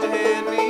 to hand me